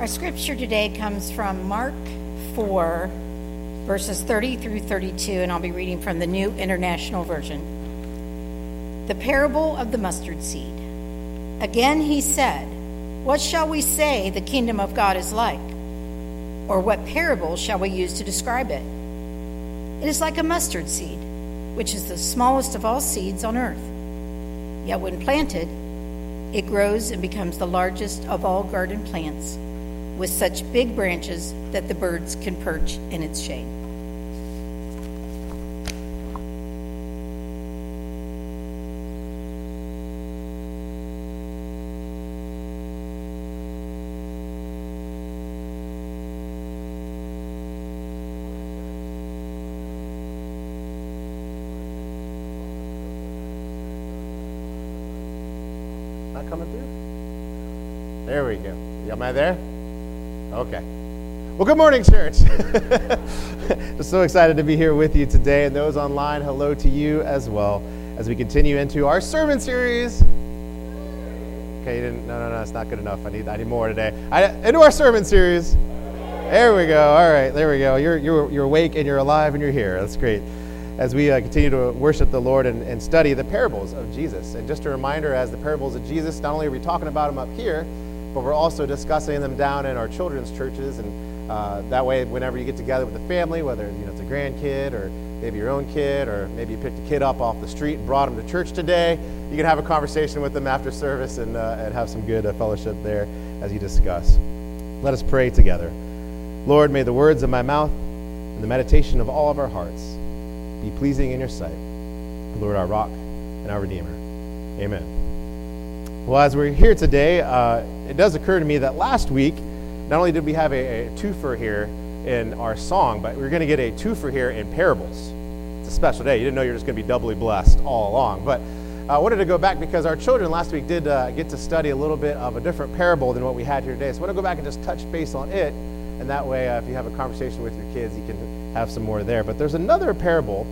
Our scripture today comes from Mark 4, verses 30 through 32, and I'll be reading from the New International Version. The parable of the mustard seed. Again he said, What shall we say the kingdom of God is like? Or what parable shall we use to describe it? It is like a mustard seed, which is the smallest of all seeds on earth. Yet when planted, it grows and becomes the largest of all garden plants, with such big branches that the birds can perch in its shade. Not coming through? There we go. Am I there? Good morning, church. Just so excited to be here with you today. And those online, hello to you as well as we continue into our sermon series. Okay, you didn't. No, no, no. It's not good enough. I need. I need more today. I, into our sermon series. There we go. All right. There we go. You're you're you're awake and you're alive and you're here. That's great. As we uh, continue to worship the Lord and, and study the parables of Jesus, and just a reminder, as the parables of Jesus, not only are we talking about them up here, but we're also discussing them down in our children's churches, and uh, that way, whenever you get together with the family, whether you know it's a grandkid or maybe your own kid, or maybe you picked a kid up off the street and brought him to church today, you can have a conversation with them after service and, uh, and have some good uh, fellowship there as you discuss. Let us pray together. Lord, may the words of my mouth and the meditation of all of our hearts be pleasing in your sight. Lord, our rock and our redeemer. Amen. Well, as we're here today, uh, it does occur to me that last week, not only did we have a, a twofer here in our song, but we're going to get a twofer here in parables. It's a special day. You didn't know you're just going to be doubly blessed all along. But I wanted to go back because our children last week did uh, get to study a little bit of a different parable than what we had here today. So I want to go back and just touch base on it. And that way, uh, if you have a conversation with your kids, you can have some more there. But there's another parable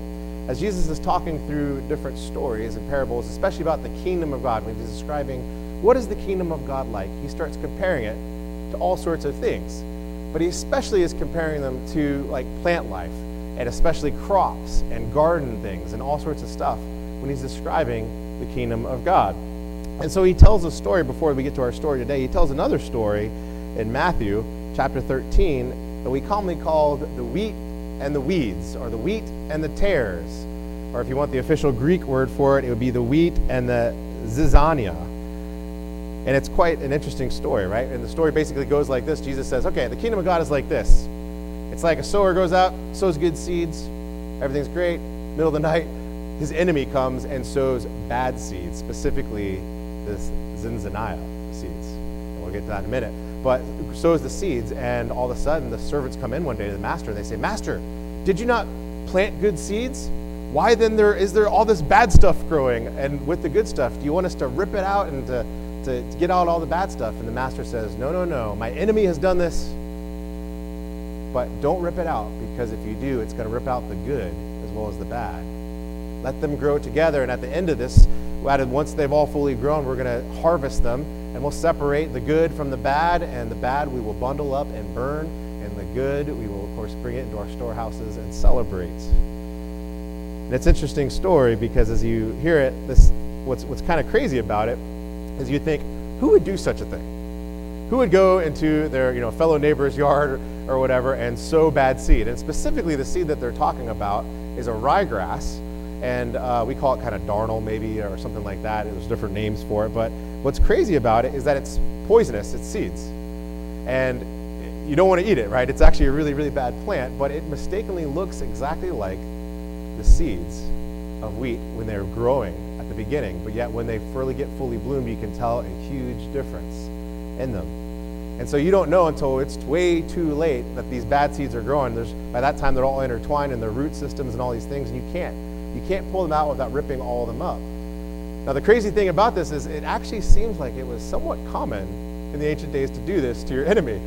as Jesus is talking through different stories and parables, especially about the kingdom of God, when he's describing what is the kingdom of God like, he starts comparing it to all sorts of things. But he especially is comparing them to like plant life and especially crops and garden things and all sorts of stuff when he's describing the kingdom of God. And so he tells a story before we get to our story today. He tells another story in Matthew chapter 13 that we commonly called the wheat and the weeds, or the wheat and the tares. Or if you want the official Greek word for it, it would be the wheat and the zizania. And it's quite an interesting story, right? And the story basically goes like this Jesus says, okay, the kingdom of God is like this. It's like a sower goes out, sows good seeds, everything's great. Middle of the night, his enemy comes and sows bad seeds, specifically this zizania seeds. We'll get to that in a minute but sows the seeds, and all of a sudden the servants come in one day to the master and they say, Master, did you not plant good seeds? Why then there is there all this bad stuff growing? And with the good stuff, do you want us to rip it out and to, to, to get out all the bad stuff? And the master says, No, no, no. My enemy has done this. But don't rip it out, because if you do, it's going to rip out the good as well as the bad. Let them grow together, and at the end of this, once they've all fully grown, we're going to harvest them and we'll separate the good from the bad, and the bad we will bundle up and burn, and the good we will, of course, bring it into our storehouses and celebrate. And it's an interesting story because as you hear it, this what's what's kind of crazy about it is you think, who would do such a thing? Who would go into their you know fellow neighbor's yard or whatever and sow bad seed? And specifically, the seed that they're talking about is a ryegrass and uh, we call it kind of darnel maybe or something like that. There's different names for it, but what's crazy about it is that it's poisonous. It's seeds, and you don't want to eat it, right? It's actually a really, really bad plant, but it mistakenly looks exactly like the seeds of wheat when they're growing at the beginning, but yet when they fully get fully bloomed, you can tell a huge difference in them. And so you don't know until it's way too late that these bad seeds are growing. There's, by that time, they're all intertwined in their root systems and all these things, and you can't you can't pull them out without ripping all of them up. Now, the crazy thing about this is it actually seems like it was somewhat common in the ancient days to do this to your enemy.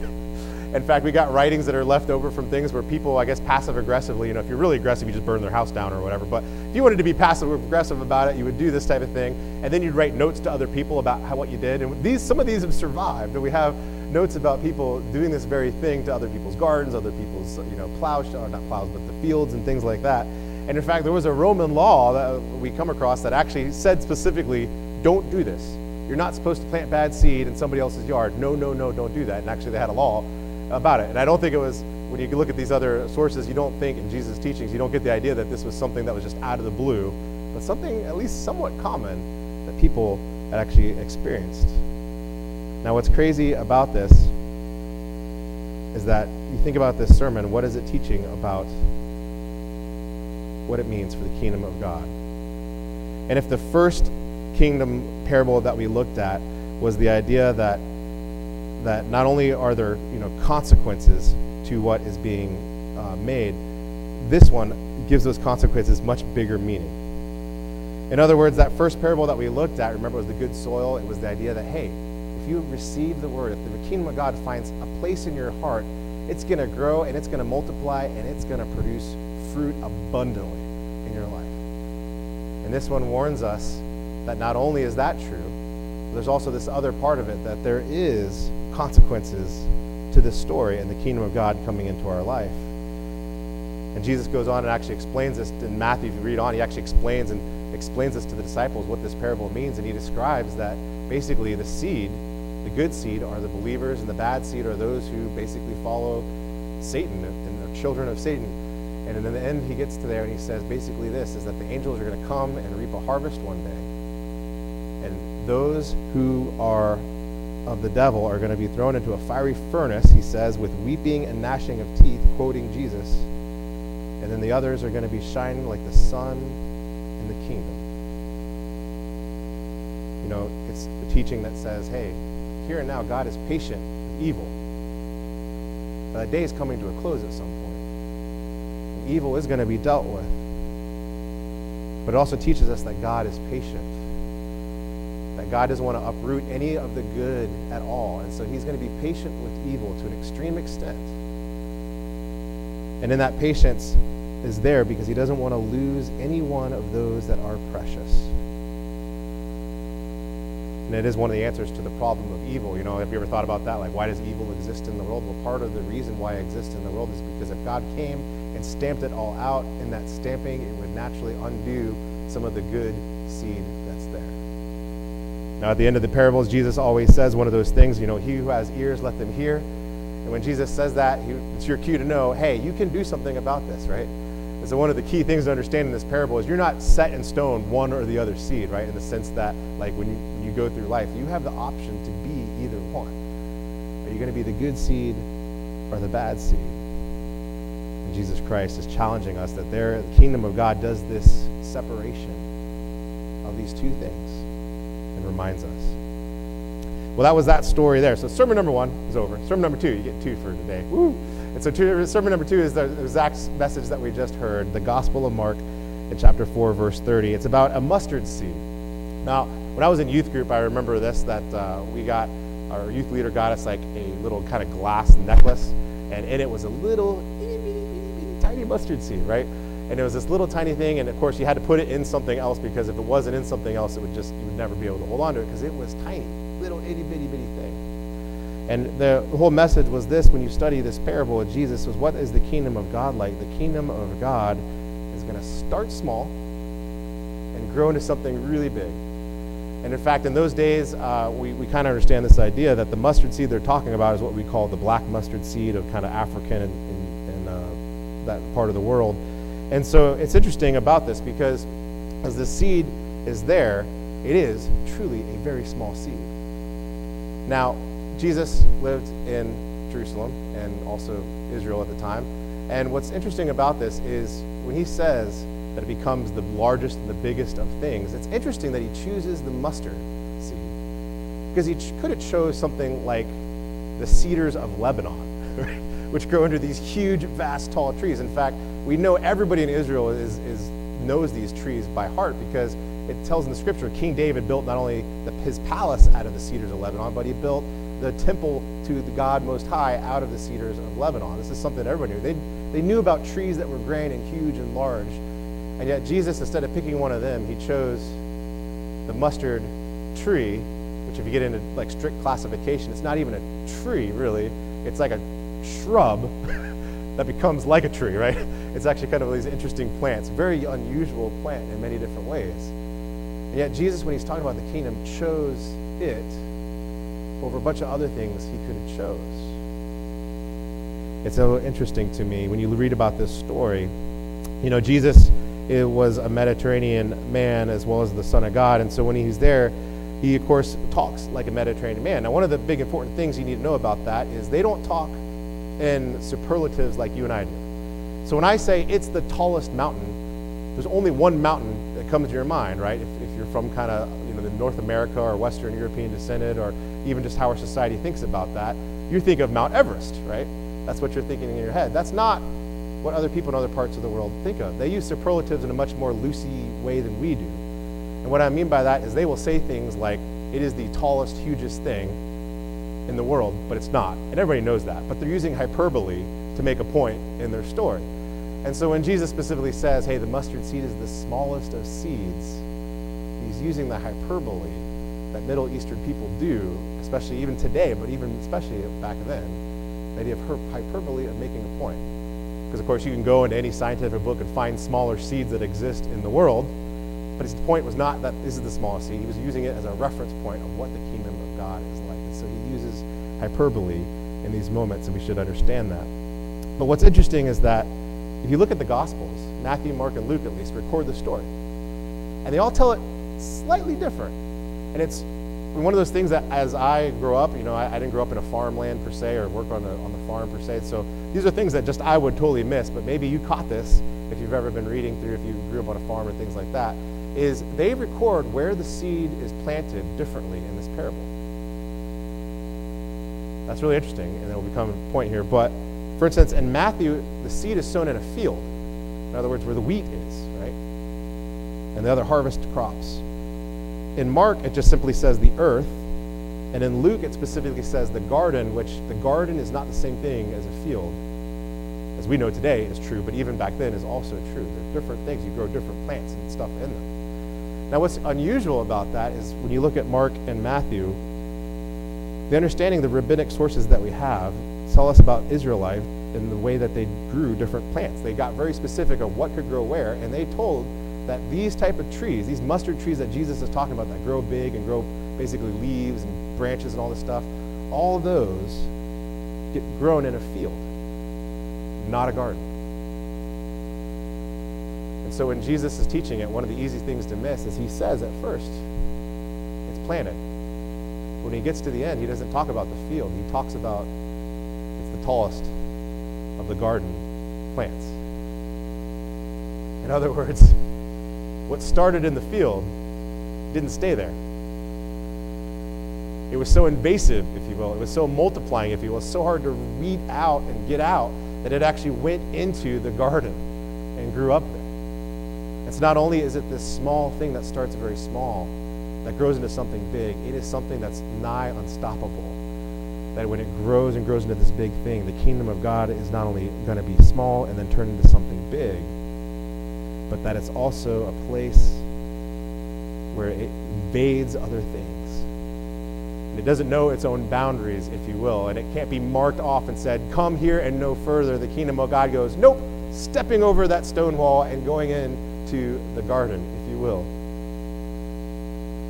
In fact, we got writings that are left over from things where people, I guess, passive aggressively, you know, if you're really aggressive, you just burn their house down or whatever. But if you wanted to be passive aggressive about it, you would do this type of thing. And then you'd write notes to other people about how what you did. And these, some of these have survived. And we have notes about people doing this very thing to other people's gardens, other people's, you know, plows, or not plows, but the fields and things like that. And in fact, there was a Roman law that we come across that actually said specifically, don't do this. You're not supposed to plant bad seed in somebody else's yard. No, no, no, don't do that. And actually, they had a law about it. And I don't think it was, when you look at these other sources, you don't think in Jesus' teachings, you don't get the idea that this was something that was just out of the blue, but something at least somewhat common that people had actually experienced. Now, what's crazy about this is that you think about this sermon, what is it teaching about what it means for the kingdom of God? And if the first kingdom parable that we looked at was the idea that that not only are there you know consequences to what is being uh, made, this one gives those consequences much bigger meaning. In other words, that first parable that we looked at, remember, it was the good soil. It was the idea that hey, if you receive the word, if the kingdom of God finds a place in your heart, it's going to grow and it's going to multiply and it's going to produce fruit abundantly in your life. And this one warns us that not only is that true, there's also this other part of it that there is consequences to this story and the kingdom of God coming into our life. And Jesus goes on and actually explains this in Matthew. If you read on, he actually explains and explains this to the disciples what this parable means. And he describes that basically the seed, the good seed, are the believers, and the bad seed are those who basically follow Satan and are children of Satan. And in the end, he gets to there and he says basically this is that the angels are going to come and reap a harvest one day. And those who are of the devil are going to be thrown into a fiery furnace, he says, with weeping and gnashing of teeth, quoting Jesus. And then the others are going to be shining like the sun in the kingdom. You know, it's the teaching that says, hey, here and now, God is patient with evil. But that day is coming to a close at some point. And evil is going to be dealt with. But it also teaches us that God is patient that God doesn't want to uproot any of the good at all. And so he's going to be patient with evil to an extreme extent. And in that patience is there because he doesn't want to lose any one of those that are precious. And it is one of the answers to the problem of evil. You know, have you ever thought about that? Like, why does evil exist in the world? Well, part of the reason why it exists in the world is because if God came and stamped it all out in that stamping, it would naturally undo some of the good seed now, at the end of the parables, Jesus always says one of those things, you know, he who has ears, let them hear. And when Jesus says that, he, it's your cue to know, hey, you can do something about this, right? And so one of the key things to understand in this parable is you're not set in stone one or the other seed, right? In the sense that, like, when you, when you go through life, you have the option to be either one. Are you going to be the good seed or the bad seed? And Jesus Christ is challenging us that there, the kingdom of God does this separation of these two things and reminds us. Well, that was that story there. So sermon number one is over. Sermon number two, you get two for today. Woo! And so two, sermon number two is the exact message that we just heard, the Gospel of Mark in chapter 4, verse 30. It's about a mustard seed. Now, when I was in youth group, I remember this, that uh, we got, our youth leader got us like a little kind of glass necklace, and in it was a little itty, bitty, bitty, bitty, tiny mustard seed, right? And it was this little tiny thing and of course you had to put it in something else because if it wasn't in something else it would just you would never be able to hold on to it because it was tiny little itty bitty bitty thing. And the whole message was this when you study this parable of jesus was what is the kingdom of god like? The kingdom of god is going to start small and grow into something really big. And in fact, in those days, uh, we, we kind of understand this idea that the mustard seed they're talking about is what we call the black mustard seed of kind of African and, and, and uh, that part of the world. And so it's interesting about this because as the seed is there, it is truly a very small seed. Now, Jesus lived in Jerusalem and also Israel at the time. And what's interesting about this is when he says that it becomes the largest and the biggest of things, it's interesting that he chooses the mustard seed. Because he ch- could have chose something like the cedars of Lebanon, which grow under these huge, vast, tall trees. In fact, we know everybody in Israel is, is, knows these trees by heart because it tells in the scripture King David built not only the, his palace out of the cedars of Lebanon, but he built the temple to the God Most High out of the cedars of Lebanon. This is something everybody knew. They, they knew about trees that were grand and huge and large. And yet, Jesus, instead of picking one of them, he chose the mustard tree, which, if you get into like strict classification, it's not even a tree, really. It's like a shrub that becomes like a tree, right? It's actually kind of these interesting plants, very unusual plant in many different ways. And yet, Jesus, when he's talking about the kingdom, chose it over a bunch of other things he could have chose. It's so interesting to me when you read about this story. You know, Jesus it was a Mediterranean man as well as the Son of God, and so when he's there, he of course talks like a Mediterranean man. Now, one of the big important things you need to know about that is they don't talk in superlatives like you and I do. So when I say it's the tallest mountain, there's only one mountain that comes to your mind, right? If, if you're from kind of you know the North America or Western European descended, or even just how our society thinks about that, you think of Mount Everest, right? That's what you're thinking in your head. That's not what other people in other parts of the world think of. They use superlatives in a much more loosey way than we do. And what I mean by that is they will say things like, it is the tallest, hugest thing in the world, but it's not. And everybody knows that. But they're using hyperbole to make a point in their story. And so when Jesus specifically says, hey, the mustard seed is the smallest of seeds, he's using the hyperbole that Middle Eastern people do, especially even today, but even especially back then, the idea of hyperbole of making a point. Because, of course, you can go into any scientific book and find smaller seeds that exist in the world, but his point was not that this is the smallest seed. He was using it as a reference point of what the kingdom of God is like. And so he hyperbole in these moments, and we should understand that. But what's interesting is that if you look at the Gospels, Matthew, Mark, and Luke at least record the story. And they all tell it slightly different. And it's one of those things that as I grow up, you know, I, I, didn't grow up in a farmland per se or work on the, on the farm per se. So these are things that just I would totally miss, but maybe you caught this if you've ever been reading through, if you grew up on a farm or things like that, is they record where the seed is planted differently in this parable. That's really interesting, and it will become a point here. But for instance, in Matthew, the seed is sown in a field. In other words, where the wheat is, right? And the other harvest crops. In Mark, it just simply says the earth. And in Luke, it specifically says the garden, which the garden is not the same thing as a field. As we know today is true, but even back then is also true. There are different things. You grow different plants and stuff in them. Now, what's unusual about that is when you look at Mark and Matthew, the understanding the rabbinic sources that we have tell us about Israelite in the way that they grew different plants. They got very specific of what could grow where, and they told that these type of trees, these mustard trees that Jesus is talking about that grow big and grow basically leaves and branches and all this stuff, all those get grown in a field, not a garden. And so when Jesus is teaching it, one of the easy things to miss is he says at first, it's planted. When he gets to the end, he doesn't talk about the field. He talks about it's the tallest of the garden plants. In other words, what started in the field didn't stay there. It was so invasive, if you will. It was so multiplying, if you will. It was so hard to weed out and get out that it actually went into the garden and grew up there. So not only is it this small thing that starts very small, that grows into something big, it is something that's nigh unstoppable. That when it grows and grows into this big thing, the kingdom of God is not only going to be small and then turn into something big, but that it's also a place where it invades other things. And it doesn't know its own boundaries, if you will, and it can't be marked off and said, Come here and no further. The kingdom of God goes, Nope, stepping over that stone wall and going into the garden, if you will.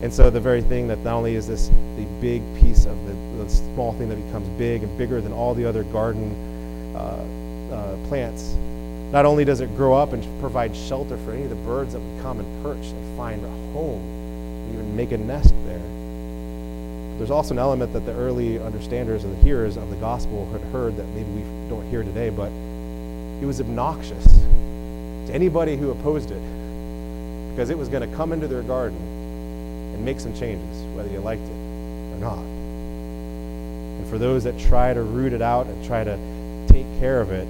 And so the very thing that not only is this the big piece of the, the small thing that becomes big and bigger than all the other garden uh, uh, plants, not only does it grow up and provide shelter for any of the birds that would come and perch and find a home and even make a nest there, there's also an element that the early understanders and the hearers of the gospel had heard that maybe we don't hear today, but it was obnoxious to anybody who opposed it because it was going to come into their garden and make some changes, whether you liked it or not. And for those that try to root it out and try to take care of it,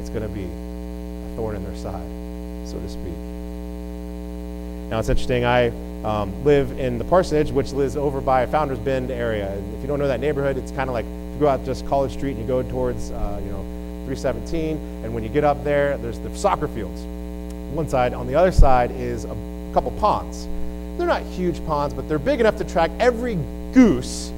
it's going to be a thorn in their side, so to speak. Now, it's interesting. I um, live in the parsonage, which lives over by Founders Bend area. And if you don't know that neighborhood, it's kind of like you go out just College Street and you go towards, uh, you know, 317. And when you get up there, there's the soccer fields. One side. On the other side is a couple ponds. They're not huge ponds, but they're big enough to track every goose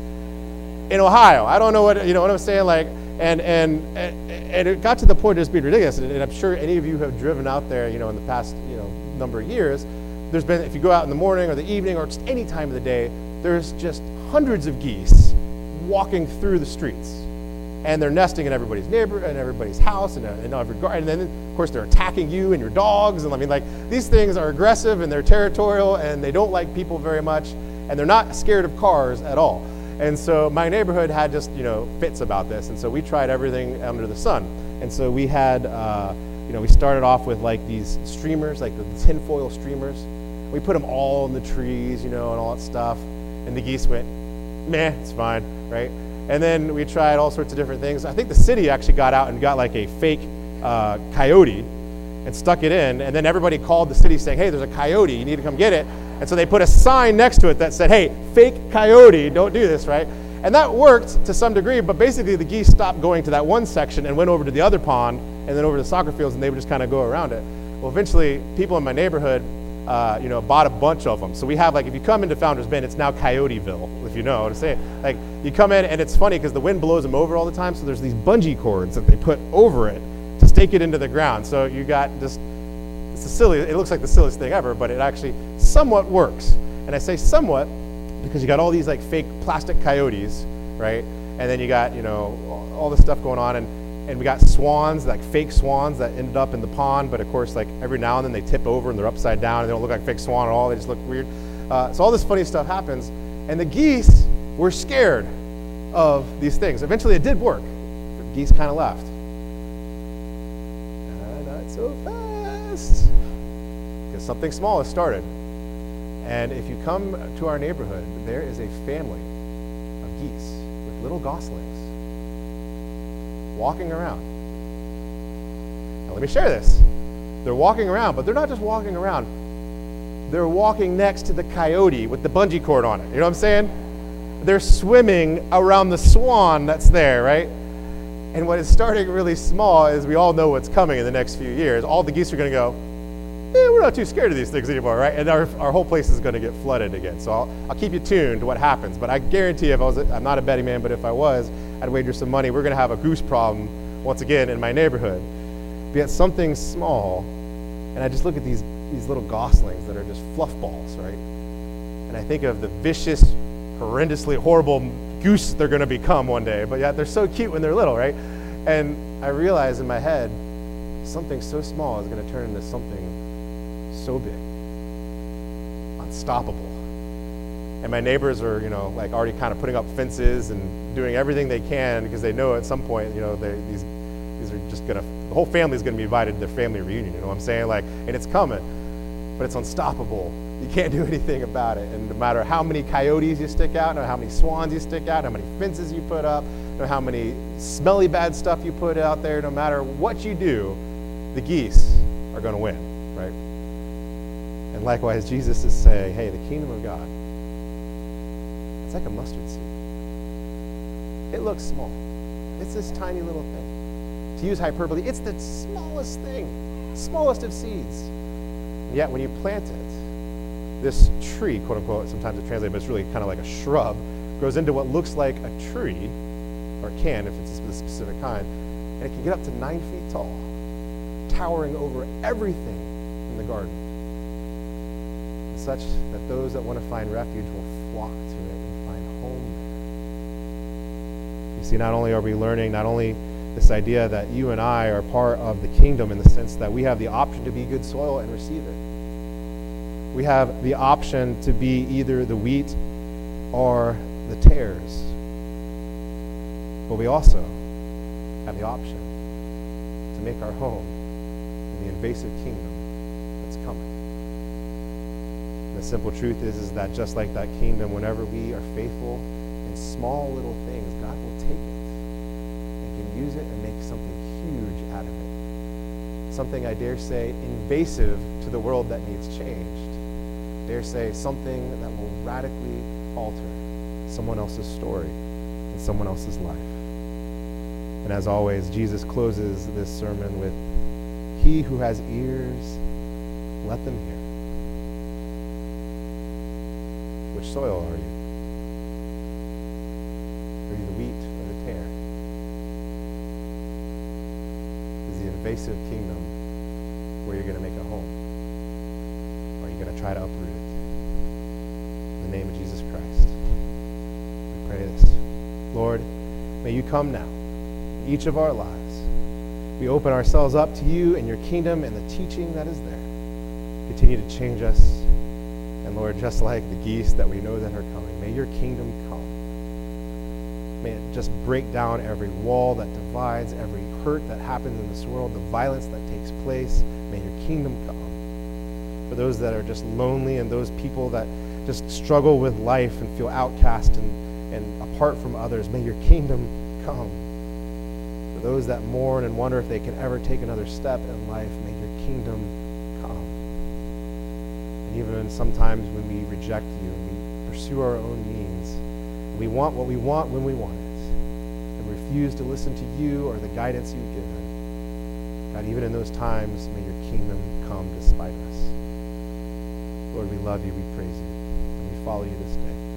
in Ohio. I don't know what you know what I'm saying. Like, and and and it got to the point of just being ridiculous. And I'm sure any of you have driven out there, you know, in the past you know number of years there's been, if you go out in the morning or the evening or just any time of the day, there's just hundreds of geese walking through the streets. And they're nesting in everybody's neighbor and everybody's house and in every garden. And then, of course, they're attacking you and your dogs. And I mean, like, these things are aggressive and they're territorial and they don't like people very much. And they're not scared of cars at all. And so my neighborhood had just, you know, fits about this. And so we tried everything under the sun. And so we had, uh, you know, we started off with like these streamers, like the tinfoil streamers we put them all in the trees, you know, and all that stuff. And the geese went, meh, it's fine, right? And then we tried all sorts of different things. I think the city actually got out and got like a fake uh, coyote and stuck it in. And then everybody called the city saying, hey, there's a coyote, you need to come get it. And so they put a sign next to it that said, hey, fake coyote, don't do this, right? And that worked to some degree, but basically the geese stopped going to that one section and went over to the other pond and then over to the soccer fields and they would just kind of go around it. Well, eventually, people in my neighborhood uh, you know, bought a bunch of them. So we have like, if you come into Founders Bend, it's now Coyoteville, if you know what I'm saying. Like, you come in and it's funny because the wind blows them over all the time. So there's these bungee cords that they put over it to stake it into the ground. So you got just, it's a silly, it looks like the silliest thing ever, but it actually somewhat works. And I say somewhat because you got all these like fake plastic coyotes, right? And then you got, you know, all this stuff going on. And and we got swans, like fake swans that ended up in the pond, but of course, like every now and then they tip over and they're upside down and they don't look like fake swan at all. They just look weird. Uh, so all this funny stuff happens, and the geese were scared of these things. Eventually, it did work. The geese kind of left. Not so fast, because something small has started. And if you come to our neighborhood, there is a family of geese with little goslings walking around. Now, let me share this. They're walking around, but they're not just walking around. They're walking next to the coyote with the bungee cord on it. You know what I'm saying? They're swimming around the swan that's there, right? And what is starting really small is we all know what's coming in the next few years. All the geese are going to go, eh, we're not too scared of these things anymore, right? And our, our whole place is going to get flooded again. So I'll, I'll keep you tuned to what happens. But I guarantee if I was, I'm not a betting man, but if I was, I'd wager some money. We're going to have a goose problem once again in my neighborhood. But yet something small, and I just look at these, these little goslings that are just fluff balls, right? And I think of the vicious, horrendously horrible goose they're going to become one day. But yet they're so cute when they're little, right? And I realize in my head, something so small is going to turn into something so big, unstoppable and my neighbors are you know like already kind of putting up fences and doing everything they can because they know at some point you know these these are just gonna the whole family is gonna be invited to their family reunion you know what i'm saying? Like and it's coming but it's unstoppable. You can't do anything about it. And no matter how many coyotes you stick out no how many swans you stick out how many fences you put up no how many smelly bad stuff you put out there no matter what you do the geese are going to win right? And likewise jesus is saying hey the kingdom of god like a mustard seed. It looks small. It's this tiny little thing. To use hyperbole, it's the smallest thing, smallest of seeds. And yet, when you plant it, this tree, quote unquote, sometimes it's translated, but it's really kind of like a shrub, grows into what looks like a tree, or can if it's a specific kind, and it can get up to nine feet tall, towering over everything in the garden, such that those that want to find refuge will flock to it See, not only are we learning, not only this idea that you and I are part of the kingdom in the sense that we have the option to be good soil and receive it. We have the option to be either the wheat or the tares. But we also have the option to make our home in the invasive kingdom that's coming. The simple truth is, is that just like that kingdom, whenever we are faithful small little things, God will take it and can use it and make something huge out of it. Something, I dare say, invasive to the world that needs changed. dare say, something that will radically alter someone else's story and someone else's life. And as always, Jesus closes this sermon with, He who has ears, let them hear. Which soil are you? You the wheat or the tare? Is the invasive kingdom where you're going to make a home? Or are you going to try to uproot it? In the name of Jesus Christ, we pray this. Lord, may you come now, each of our lives. We open ourselves up to you and your kingdom and the teaching that is there. Continue to change us. And Lord, just like the geese that we know that are coming, may your kingdom come. May it just break down every wall that divides, every hurt that happens in this world, the violence that takes place. May your kingdom come. For those that are just lonely and those people that just struggle with life and feel outcast and, and apart from others, may your kingdom come. For those that mourn and wonder if they can ever take another step in life, may your kingdom come. And even sometimes when we reject you and we pursue our own means, we want what we want when we want it, and refuse to listen to you or the guidance you've given. God, even in those times, may your kingdom come despite us. Lord, we love you, we praise you, and we follow you this day.